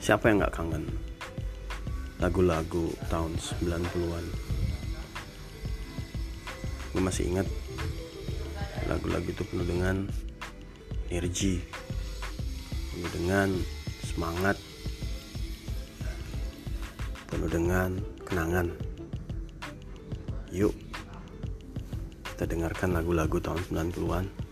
Siapa yang nggak kangen? Lagu-lagu tahun 90-an. Gue masih ingat lagu-lagu itu penuh dengan energi, penuh dengan semangat, penuh dengan kenangan. Yuk, kita dengarkan lagu-lagu tahun 90-an.